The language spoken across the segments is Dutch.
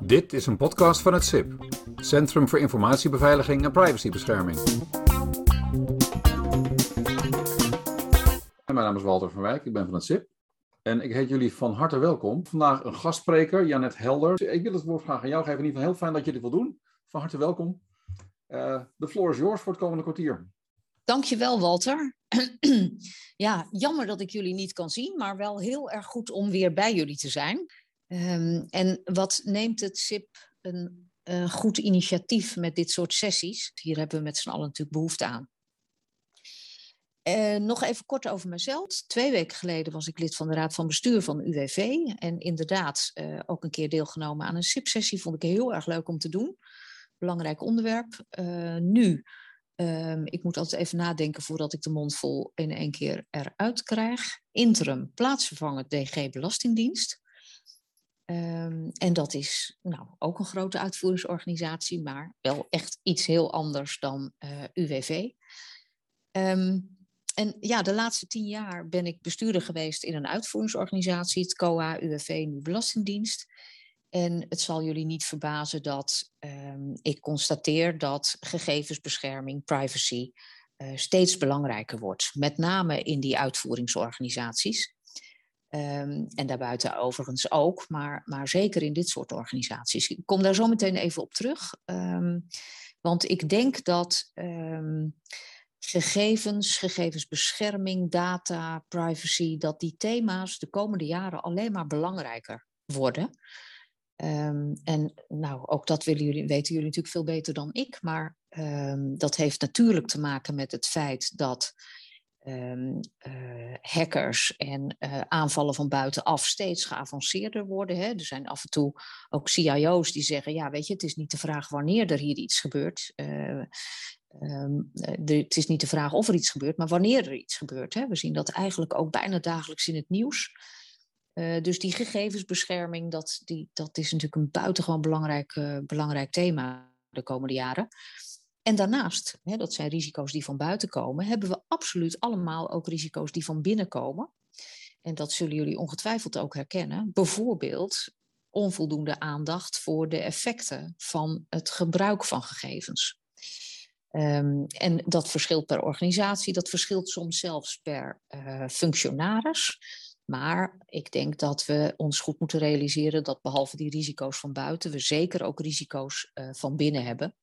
Dit is een podcast van het CIP, Centrum voor Informatiebeveiliging en Privacybescherming. Mijn naam is Walter van Wijk, ik ben van het CIP. En ik heet jullie van harte welkom. Vandaag een gastspreker, Janet Helder. Ik wil het woord graag aan jou geven. In ieder geval heel fijn dat je dit wil doen. Van harte welkom. Uh, de floor is yours voor het komende kwartier. Dankjewel, Walter. ja, jammer dat ik jullie niet kan zien, maar wel heel erg goed om weer bij jullie te zijn. Um, en wat neemt het SIP een, goed initiatief met dit soort sessies? Hier hebben we met z'n allen natuurlijk behoefte aan. Uh, nog even kort over mezelf. Twee weken geleden was ik lid van de Raad van Bestuur van UWV. En inderdaad uh, ook een keer deelgenomen aan een SIP-sessie. Vond ik heel erg leuk om te doen. Belangrijk onderwerp. Uh, nu Um, ik moet altijd even nadenken voordat ik de mond vol in één keer eruit krijg. Interim plaatsvervanger DG Belastingdienst. Um, en dat is nou, ook een grote uitvoeringsorganisatie, maar wel echt iets heel anders dan uh, UWV. Ehm, en ja, de laatste tien jaar ben ik bestuurder geweest in een uitvoeringsorganisatie, het COA, UWV, nu Belastingdienst. En het zal jullie niet verbazen dat um, ik constateer dat gegevensbescherming, privacy, uh, steeds belangrijker wordt. Met name in die uitvoeringsorganisaties. Um, en daarbuiten overigens ook, maar, maar zeker in dit soort organisaties. Ik kom daar zo meteen even op terug. Um, want ik denk dat gegevens, gegevensbescherming, data, privacy, dat die thema's de komende jaren alleen maar belangrijker worden. Um, en nou, ook dat willen jullie, weten jullie natuurlijk veel beter dan ik, maar um, dat heeft natuurlijk te maken met het feit dat um, uh, hackers en uh, aanvallen van buitenaf steeds geavanceerder worden. Hè. Er zijn af en toe ook CIO's die zeggen, ja weet je, het is niet de vraag wanneer er hier iets gebeurt. Het is niet de vraag of er iets gebeurt, maar wanneer er iets gebeurt. Hè. We zien dat eigenlijk ook bijna dagelijks in het nieuws. Uh, dus die gegevensbescherming, dat, die, dat is natuurlijk een buitengewoon belangrijk, uh, belangrijk thema de komende jaren. En daarnaast, hè, dat zijn risico's die van buiten komen, hebben we absoluut allemaal ook risico's die van binnen komen. En dat zullen jullie ongetwijfeld ook herkennen. Bijvoorbeeld onvoldoende aandacht voor de effecten van het gebruik van gegevens. Um, en dat verschilt per organisatie, dat verschilt soms zelfs per uh, functionaris. Maar ik denk dat we ons goed moeten realiseren dat behalve die risico's van buiten, we zeker ook risico's uh, van binnen hebben.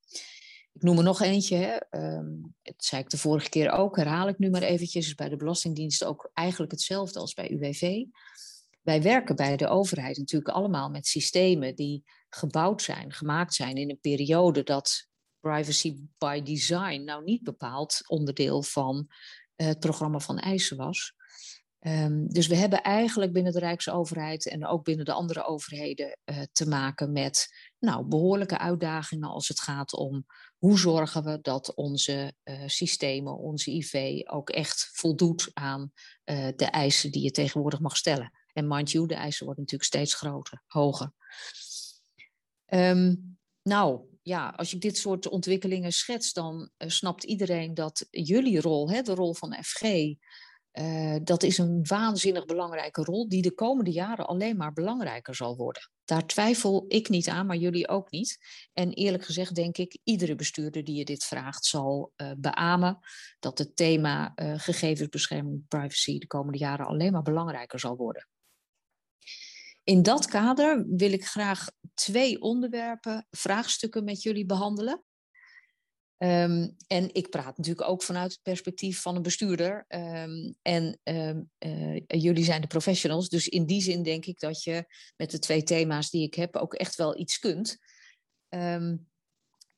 Ik noem er nog eentje, hè. Um, dat zei ik de vorige keer ook, herhaal ik nu maar eventjes, is bij de Belastingdienst ook eigenlijk hetzelfde als bij UWV. Wij werken bij de overheid natuurlijk allemaal met systemen die gebouwd zijn, gemaakt zijn in een periode dat privacy by design nou niet bepaald onderdeel van het programma van eisen was. Um, dus we hebben eigenlijk binnen de Rijksoverheid en ook binnen de andere overheden uh, te maken met nou, behoorlijke uitdagingen als het gaat om hoe zorgen we dat onze uh, systemen, onze IV ook echt voldoet aan uh, de eisen die je tegenwoordig mag stellen. En mind you, de eisen worden natuurlijk steeds groter, hoger. Um, nou, ja, als ik dit soort ontwikkelingen schets, dan snapt iedereen dat jullie rol, hè, de rol van FG, uh, dat is een waanzinnig belangrijke rol die de komende jaren alleen maar belangrijker zal worden. Daar twijfel ik niet aan, maar jullie ook niet. En eerlijk gezegd denk ik, iedere bestuurder die je dit vraagt zal uh, beamen dat het thema uh, gegevensbescherming, privacy de komende jaren alleen maar belangrijker zal worden. In dat kader wil ik graag twee onderwerpen, vraagstukken met jullie behandelen. Um, en ik praat natuurlijk ook vanuit het perspectief van een bestuurder. Um, en um, uh, jullie zijn de professionals. Dus in die zin denk ik dat je met de twee thema's die ik heb ook echt wel iets kunt.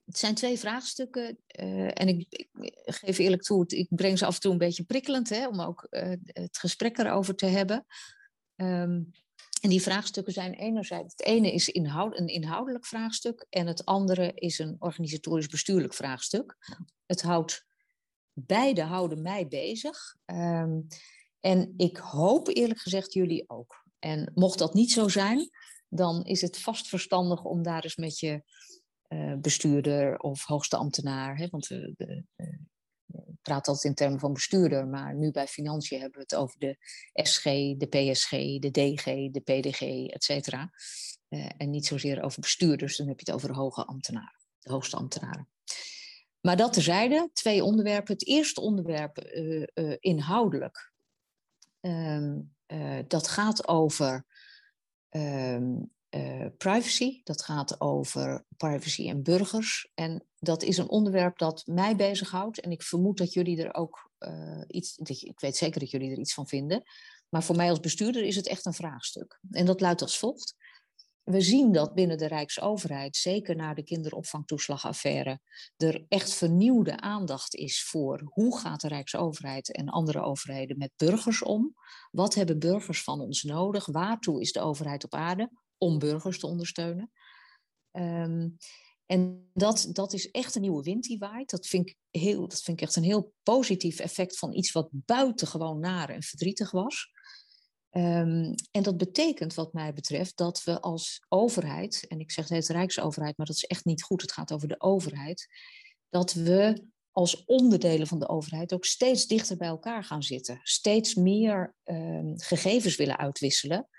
het zijn twee vraagstukken. Uh, en ik, geef eerlijk toe, ik breng ze af en toe een beetje prikkelend, hè, om ook uh, het gesprek erover te hebben. En die vraagstukken zijn enerzijds, het ene is inhoud, een inhoudelijk vraagstuk en het andere is een organisatorisch-bestuurlijk vraagstuk. Het houdt, beide houden mij bezig. Um, en ik hoop eerlijk gezegd jullie ook. En mocht dat niet zo zijn, dan is het vast verstandig om daar eens met je uh, bestuurder of hoogste ambtenaar, hè, want de, ik praat altijd in termen van bestuurder, maar nu bij financiën hebben we het over de SG, de PSG, de DG, de PDG, et cetera. Uh, en niet zozeer over bestuurders, dan heb je het over hoge ambtenaren, de hoogste ambtenaren. Maar dat terzijde, twee onderwerpen. Het eerste onderwerp uh, uh, inhoudelijk. Um, dat gaat over um, privacy, dat gaat over privacy en burgers. En dat is een onderwerp dat mij bezighoudt. En ik vermoed dat jullie er ook iets, dat je, ik weet zeker dat jullie er iets van vinden. Maar voor mij als bestuurder is het echt een vraagstuk. En dat luidt als volgt we zien dat binnen de Rijksoverheid, zeker na de kinderopvangtoeslagaffaire, er echt vernieuwde aandacht is voor hoe gaat de Rijksoverheid en andere overheden met burgers om? Wat hebben burgers van ons nodig? Waartoe is de overheid op aarde om burgers te ondersteunen? Um, en dat, dat is echt een nieuwe wind die waait. Dat vind, ik heel, dat vind ik echt een heel positief effect van iets wat buitengewoon naar en verdrietig was. Um, en dat betekent, wat mij betreft, dat we als overheid, en ik zeg het Rijksoverheid, maar dat is echt niet goed, het gaat over de overheid, dat we als onderdelen van de overheid ook steeds dichter bij elkaar gaan zitten. Steeds meer um, gegevens willen uitwisselen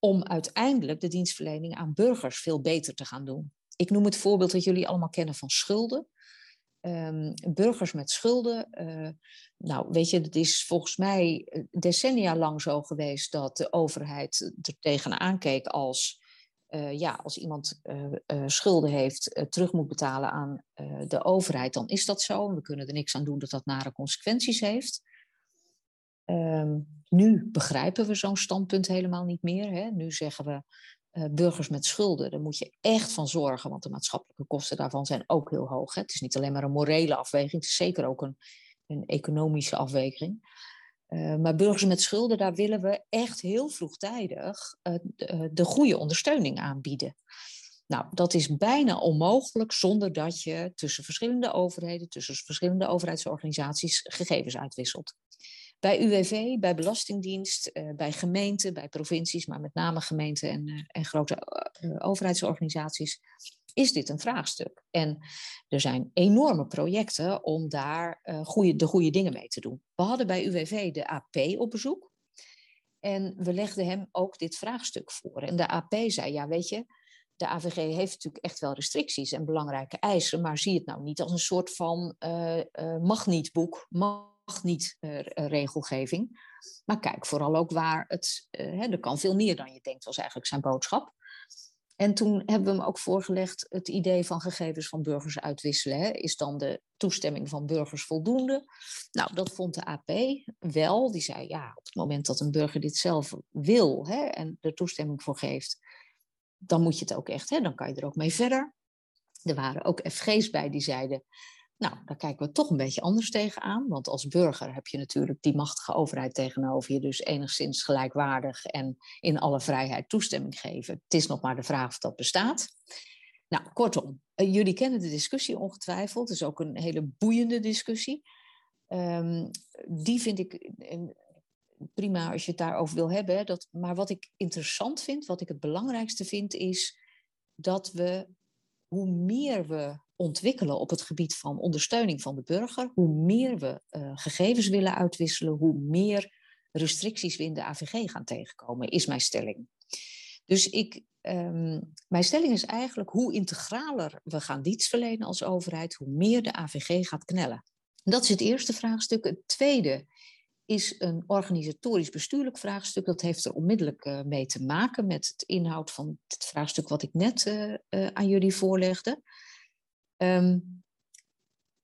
om uiteindelijk de dienstverlening aan burgers veel beter te gaan doen. Ik noem het voorbeeld dat jullie allemaal kennen van schulden. Um, burgers met schulden. Uh, nou, weet je, het is volgens mij eh, decennia lang zo geweest dat de overheid er tegenaan keek als, uh, ja, als iemand schulden heeft, terug moet betalen aan de overheid, dan is dat zo. We kunnen er niks aan doen dat dat nare consequenties heeft. Um, nu begrijpen we zo'n standpunt helemaal niet meer. Hè? Nu zeggen we, uh, burgers met schulden, daar moet je echt van zorgen, want de maatschappelijke kosten daarvan zijn ook heel hoog. Hè? Het is niet alleen maar een morele afweging, het is zeker ook een, een economische afweging. Uh, maar burgers met schulden, daar willen we echt heel vroegtijdig uh, de, de, goede ondersteuning aanbieden. Nou, dat is bijna onmogelijk zonder dat je tussen verschillende overheden, tussen verschillende overheidsorganisaties gegevens uitwisselt. Bij UWV, bij Belastingdienst, uh, bij gemeenten, bij provincies, maar met name gemeenten en, uh, en grote uh, overheidsorganisaties, is dit een vraagstuk. En er zijn enorme projecten om daar goeie, de goede dingen mee te doen. We hadden bij UWV de AP op bezoek. En we legden hem ook dit vraagstuk voor. En de AP zei, ja weet je, de AVG heeft natuurlijk echt wel restricties en belangrijke eisen, maar zie het nou niet als een soort van mag niet boek, niet uh, regelgeving. Maar kijk vooral ook waar het, uh, hè, er kan veel meer dan je denkt, was eigenlijk zijn boodschap. En toen hebben we hem ook voorgelegd het idee van gegevens van burgers uitwisselen. Hè. Is dan de toestemming van burgers voldoende? Nou, dat vond de AP wel. Die zei ja, op het moment dat een burger dit zelf wil hè, en er toestemming voor geeft, dan moet je het ook echt, hè, dan kan je er ook mee verder. Er waren ook FG's bij die zeiden, nou, daar kijken we toch een beetje anders tegenaan. Want als burger heb je natuurlijk die machtige overheid tegenover je, dus enigszins gelijkwaardig en in alle vrijheid toestemming geven. Het is nog maar de vraag of dat bestaat. Nou, kortom, uh, jullie kennen de discussie ongetwijfeld. Het is ook een hele boeiende discussie. Um, die vind ik prima als je het daarover wil hebben. Dat, maar wat ik interessant vind, wat ik het belangrijkste vind, is dat we, hoe meer we ontwikkelen op het gebied van ondersteuning van de burger, hoe meer we uh, gegevens willen uitwisselen, hoe meer restricties we in de AVG gaan tegenkomen, is mijn stelling. Dus ik, um, mijn stelling is eigenlijk hoe integraler we gaan dienstverlenen als overheid, hoe meer de AVG gaat knellen. Dat is het eerste vraagstuk. Het tweede is een organisatorisch-bestuurlijk vraagstuk. Dat heeft er onmiddellijk uh, mee te maken met het inhoud van het vraagstuk wat ik net uh, aan jullie voorlegde. Um,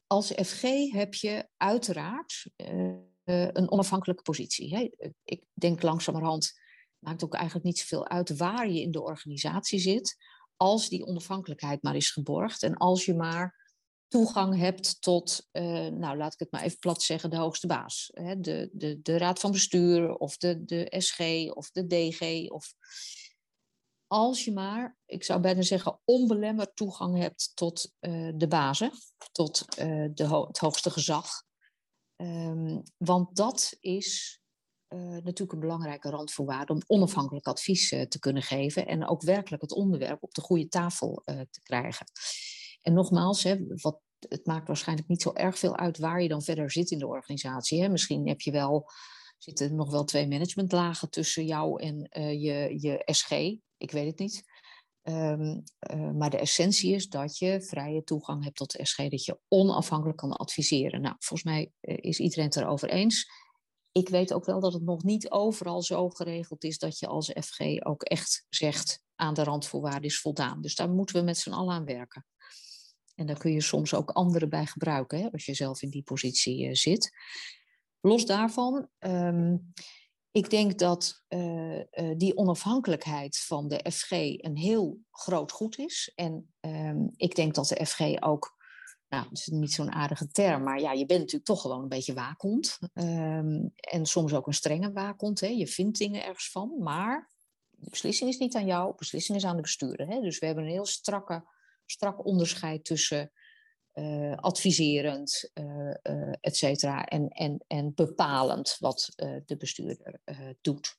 als FG heb je uiteraard uh, een onafhankelijke positie. Hè? Ik denk langzamerhand, maakt ook eigenlijk niet zoveel uit waar je in de organisatie zit, als die onafhankelijkheid maar is geborgd en als je maar toegang hebt tot, uh, nou laat ik het maar even plat zeggen, de hoogste baas. Hè? De, de, de raad van bestuur of de, de SG of de DG of als je maar, ik zou bijna zeggen, onbelemmerd toegang hebt tot uh, de bazen, tot uh, de het hoogste gezag. Um, want dat is uh, natuurlijk een belangrijke randvoorwaarde om onafhankelijk advies te kunnen geven en ook werkelijk het onderwerp op de goede tafel te krijgen. En nogmaals, hè, wat het maakt waarschijnlijk niet zo erg veel uit waar je dan verder zit in de organisatie. Hè? Misschien heb je wel, zitten nog wel twee managementlagen tussen jou en je, je SG. Ik weet het niet. Um, uh, maar de essentie is dat je vrije toegang hebt tot de SG, dat je onafhankelijk kan adviseren. Nou, volgens mij is iedereen het erover eens. Ik weet ook wel dat het nog niet overal zo geregeld is dat je als FG ook echt zegt aan de randvoorwaarden is voldaan. Dus daar moeten we met z'n allen aan werken. En daar kun je soms ook anderen bij gebruiken, hè, als je zelf in die positie zit. Los daarvan, um, ik denk dat uh, uh, die onafhankelijkheid van de FG een heel groot goed is. En um, ik denk dat de FG ook nou, het is niet zo'n aardige term, maar ja, je bent natuurlijk toch gewoon een beetje waakhond. Um, en soms ook een strenge waakhond. Hè. Je vindt dingen ergens van, maar de beslissing is niet aan jou, de beslissing is aan de bestuurder. Hè. Dus we hebben een heel strakke, strak onderscheid tussen uh, adviserend, uh, et cetera, en, en, en bepalend wat de bestuurder doet.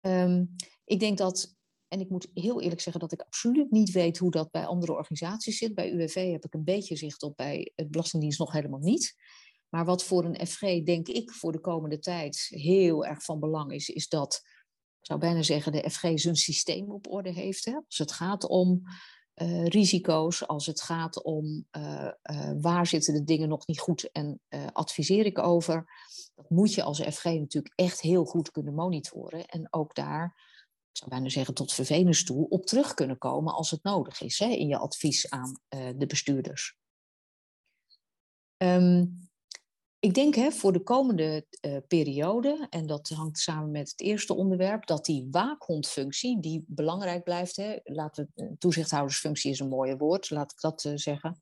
Um, ik denk dat en ik moet heel eerlijk zeggen dat ik absoluut niet weet hoe dat bij andere organisaties zit. Bij UWV heb ik een beetje zicht op, bij het Belastingdienst nog helemaal niet. Maar wat voor een FG, denk ik, voor de komende tijd heel erg van belang is, is dat, ik zou bijna zeggen, de FG zijn systeem op orde heeft. Hè? Als het gaat om uh, risico's, als het gaat om uh, uh, waar zitten de dingen nog niet goed en adviseer ik over. Dat moet je als FG natuurlijk echt heel goed kunnen monitoren en ook daar ik zou bijna zeggen tot vervelens toe, op terug kunnen komen als het nodig is hè, in je advies aan de bestuurders. Um, ik denk hè, voor de komende uh, periode, en dat hangt samen met het eerste onderwerp, dat die waakhondfunctie, die belangrijk blijft, hè, laten we, toezichthoudersfunctie is een mooie woord, laat ik dat uh, zeggen,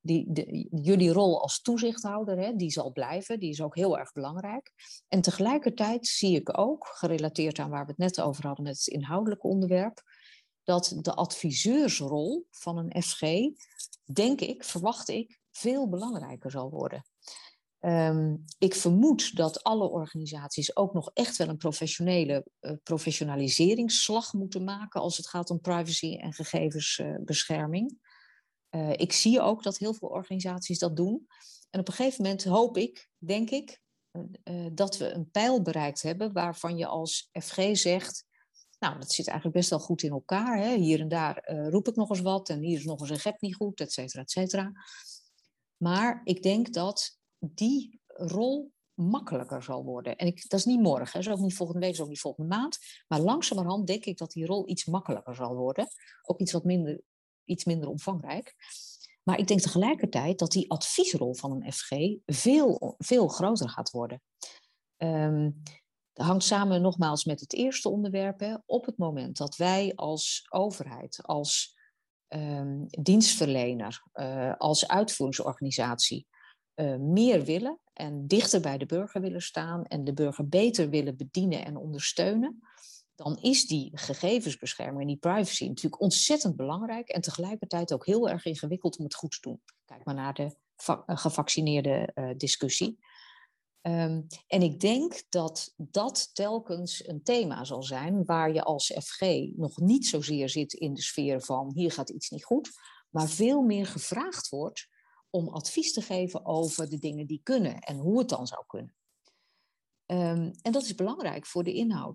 die, de, jullie rol als toezichthouder, hè, die zal blijven, die is ook heel erg belangrijk. En tegelijkertijd zie ik ook, gerelateerd aan waar we het net over hadden met het inhoudelijke onderwerp, dat de adviseursrol van een FG, denk ik, verwacht ik, veel belangrijker zal worden. Um, ik vermoed dat alle organisaties ook nog echt wel een professionele uh, professionaliseringsslag moeten maken als het gaat om privacy en gegevensbescherming. Uh, ik zie ook dat heel veel organisaties dat doen. En op een gegeven moment hoop ik, denk ik, uh, dat we een pijl bereikt hebben waarvan je als FG zegt, nou, dat zit eigenlijk best wel goed in elkaar. Hè? Hier en daar roep ik nog eens wat en hier is nog eens een gep niet goed, et cetera, et cetera. Maar ik denk dat die rol makkelijker zal worden. En ik, dat is niet morgen, dat is ook niet volgende week, dat is ook niet volgende maand. Maar langzamerhand denk ik dat die rol iets makkelijker zal worden. Ook iets wat minder iets minder omvangrijk. Maar ik denk tegelijkertijd dat die adviesrol van een FG veel, veel groter gaat worden. Um, dat hangt samen nogmaals met het eerste onderwerp. Op het moment dat wij als overheid, als um, dienstverlener, uh, als uitvoeringsorganisatie uh, meer willen en dichter bij de burger willen staan en de burger beter willen bedienen en ondersteunen, dan is die gegevensbescherming en die privacy natuurlijk ontzettend belangrijk en tegelijkertijd ook heel erg ingewikkeld om het goed te doen. Kijk maar naar de eh, gevaccineerde uh, discussie. Um, en ik denk dat dat telkens een thema zal zijn waar je als FG nog niet zozeer zit in de sfeer van hier gaat iets niet goed, maar veel meer gevraagd wordt om advies te geven over de dingen die kunnen en hoe het dan zou kunnen. Um, en dat is belangrijk voor de inhoud.